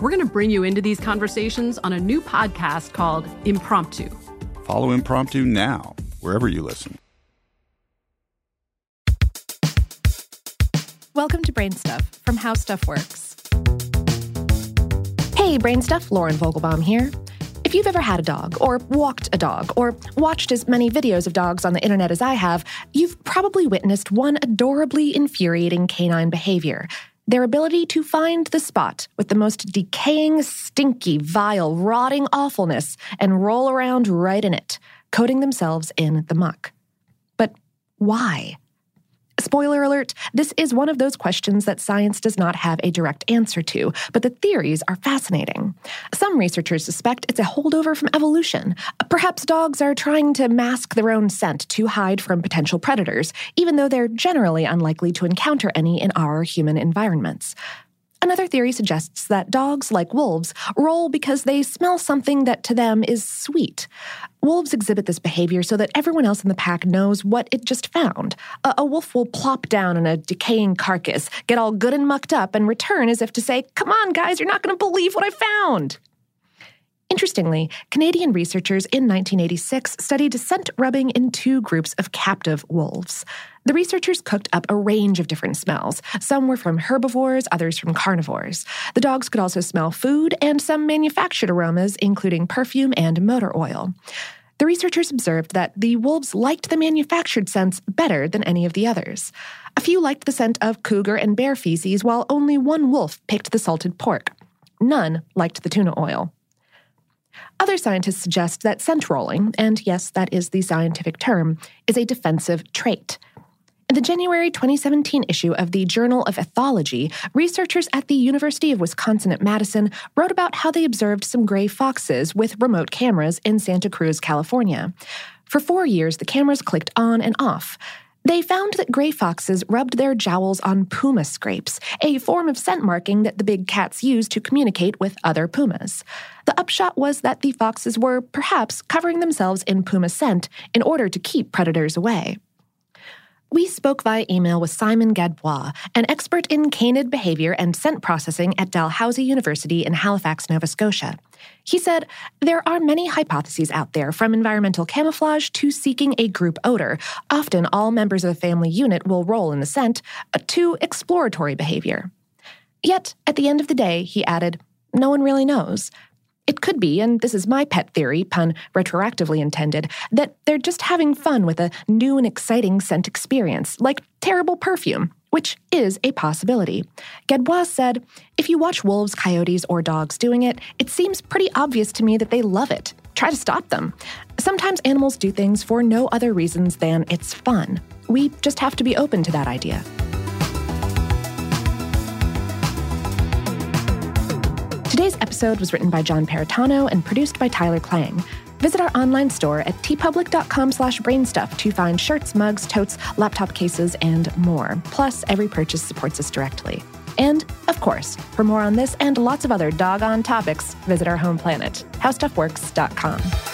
We're going to bring you into these conversations on a new podcast called Impromptu. Follow Impromptu now, wherever you listen. Welcome to Brain Stuff from How Stuff Works. Hey, Brain Stuff, Lauren Vogelbaum here. If you've ever had a dog, or walked a dog, or watched as many videos of dogs on the internet as I have, you've probably witnessed one adorably infuriating canine behavior their ability to find the spot with the most decaying, stinky, vile, rotting awfulness and roll around right in it, coating themselves in the muck. But why? Spoiler alert, this is one of those questions that science does not have a direct answer to, but the theories are fascinating. Some researchers suspect it's a holdover from evolution. Perhaps dogs are trying to mask their own scent to hide from potential predators, even though they're generally unlikely to encounter any in our human environments. Another theory suggests that dogs, like wolves, roll because they smell something that to them is sweet. Wolves exhibit this behavior so that everyone else in the pack knows what it just found. A, a, wolf will plop down on a decaying carcass, get all good and mucked up, and return as if to say, Come on, guys, you're not going to believe what I found. Interestingly, Canadian researchers in 1986 studied scent rubbing in two groups of captive wolves. The researchers cooked up a range of different smells. Some were from herbivores, others from carnivores. The dogs could also smell food and some manufactured aromas, including perfume and motor oil. The researchers observed that the wolves liked the manufactured scents better than any of the others. A few liked the scent of cougar and bear feces, while only one wolf picked the salted pork. None liked the tuna oil. Other scientists suggest that scent rolling, and yes, that is the scientific term, is a defensive trait. In the January 2017 issue of the Journal of Ethology, researchers at the University of Wisconsin at Madison wrote about how they observed some gray foxes with remote cameras in Santa Cruz, California. For four years, the cameras clicked on and off. They found that gray foxes rubbed their jowls on puma scrapes, a form of scent marking that the big cats use to communicate with other pumas. The upshot was that the foxes were perhaps covering themselves in puma scent in order to keep predators away. We spoke via email with Simon Gadbois, an expert in canid behavior and scent processing at Dalhousie University in Halifax, Nova Scotia. He said, There are many hypotheses out there, from environmental camouflage to seeking a group odor. Often, all members of a family unit will roll in the scent, uh, to exploratory behavior. Yet, at the end of the day, he added, no one really knows. It could be, and this is my pet theory, pun retroactively intended, that they're just having fun with a new and exciting scent experience, like terrible perfume, which is a possibility. Gadbois said, If you watch wolves, coyotes, or dogs doing it, it seems pretty obvious to me that they love it. Try to stop them. Sometimes animals do things for no other reasons than it's fun. We just have to be open to that idea. Today's episode was written by John Perritano and produced by Tyler Klang. Visit our online store at teepublic.com slash brainstuff to find shirts, mugs, totes, laptop cases, and more. Plus, every purchase supports us directly. And, of course, for more on this and lots of other doggone topics, visit our home planet, howstuffworks.com.